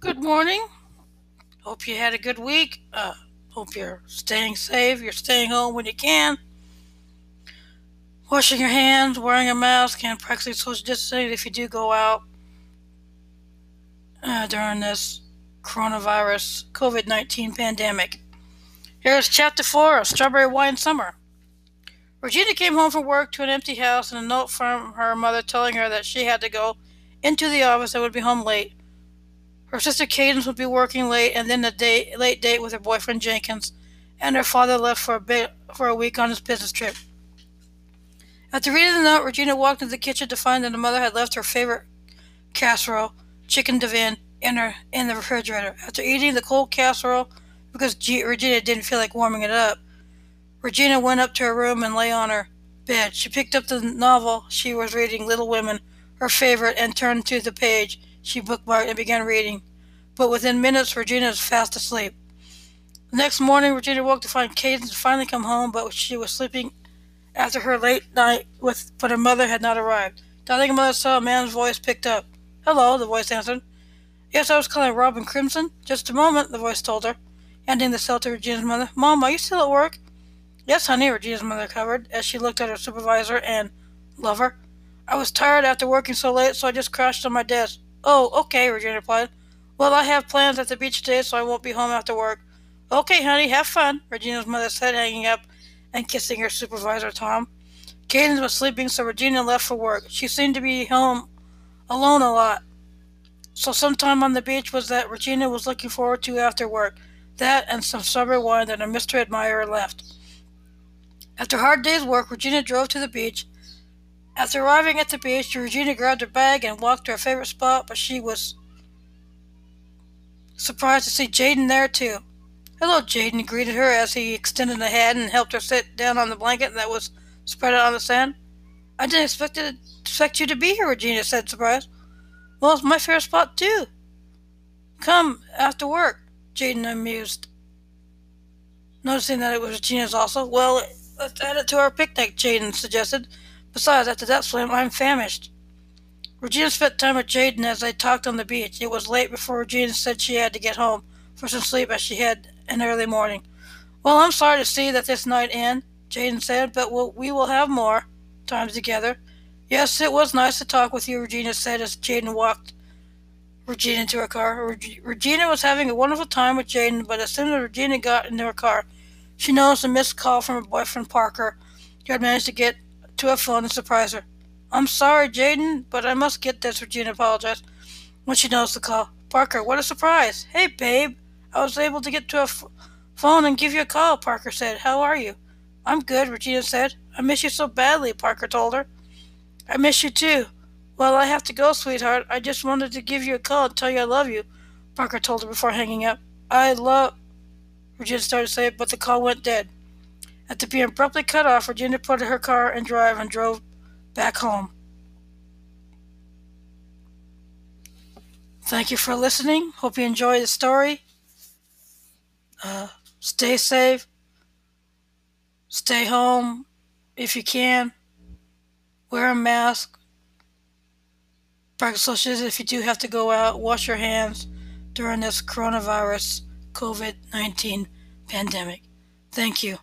Good morning. Hope you had a good week. Uh, hope you're staying safe. You're staying home when you can. Washing your hands, wearing a mask, and practicing social distancing if you do go out uh, during this coronavirus COVID 19 pandemic. Here's chapter 4 of Strawberry Wine Summer. Regina came home from work to an empty house and a note from her mother telling her that she had to go into the office and would be home late. Her sister Cadence would be working late, and then a late date with her boyfriend Jenkins, and her father left for a bit for a week on his business trip. After reading the note, Regina walked into the kitchen to find that her mother had left her favorite casserole, chicken divan, in her in the refrigerator. After eating the cold casserole, because G- Regina didn't feel like warming it up, Regina went up to her room and lay on her bed. She picked up the novel she was reading, Little Women, her favorite, and turned to the page she bookmarked and began reading. But within minutes, Regina was fast asleep. The next morning, Regina woke to find Caden had finally come home, but she was sleeping after her late night with, but her mother had not arrived. Darling mother saw a man's voice picked up. Hello, the voice answered. Yes, I was calling Robin Crimson. Just a moment, the voice told her, handing the cell to Regina's mother. Mom, are you still at work? Yes, honey, Regina's mother covered, as she looked at her supervisor and lover. I was tired after working so late, so I just crashed on my desk. Oh, okay, Regina replied. Well, I have plans at the beach today, so I won't be home after work. Okay, honey, have fun, Regina's mother said, hanging up and kissing her supervisor, Tom. Cadence was sleeping, so Regina left for work. She seemed to be home alone a lot. So sometime on the beach was that Regina was looking forward to after work. That and some summer wine that her Mr. Admirer left. After a hard day's work, Regina drove to the beach. After arriving at the beach, Regina grabbed her bag and walked to her favorite spot, but she was surprised to see Jaden there too. Hello, Jaden greeted her as he extended a hand and helped her sit down on the blanket that was spread out on the sand. I didn't expect, to, expect you to be here, Regina said, surprised. Well, it's my favorite spot too. Come after work, Jaden amused. Noticing that it was Regina's also. Well, let's add it to our picnic, Jaden suggested. Besides, after that swim, I'm famished. Regina spent time with Jaden as they talked on the beach. It was late before Regina said she had to get home for some sleep as she had an early morning. Well, I'm sorry to see that this night end, Jaden said, but we'll, we will have more times together. Yes, it was nice to talk with you, Regina said as Jaden walked Regina into her car. Reg- Regina was having a wonderful time with Jaden, but as soon as Regina got into her car, she noticed a missed call from her boyfriend Parker, who had managed to get to her phone and surprise her. I'm sorry, Jaden, but I must get this, Regina apologized when she noticed the call. Parker, what a surprise. Hey, babe. I was able to get to a f- phone and give you a call, Parker said. How are you? I'm good, Regina said. I miss you so badly, Parker told her. I miss you too. Well, I have to go, sweetheart. I just wanted to give you a call and tell you I love you, Parker told her before hanging up. I love. Regina started to say it, but the call went dead. After being abruptly cut off, Regina put her car in drive and drove back home. Thank you for listening. Hope you enjoy the story. Uh, stay safe. Stay home if you can. Wear a mask. Practice social distancing if you do have to go out. Wash your hands during this coronavirus COVID 19 pandemic. Thank you.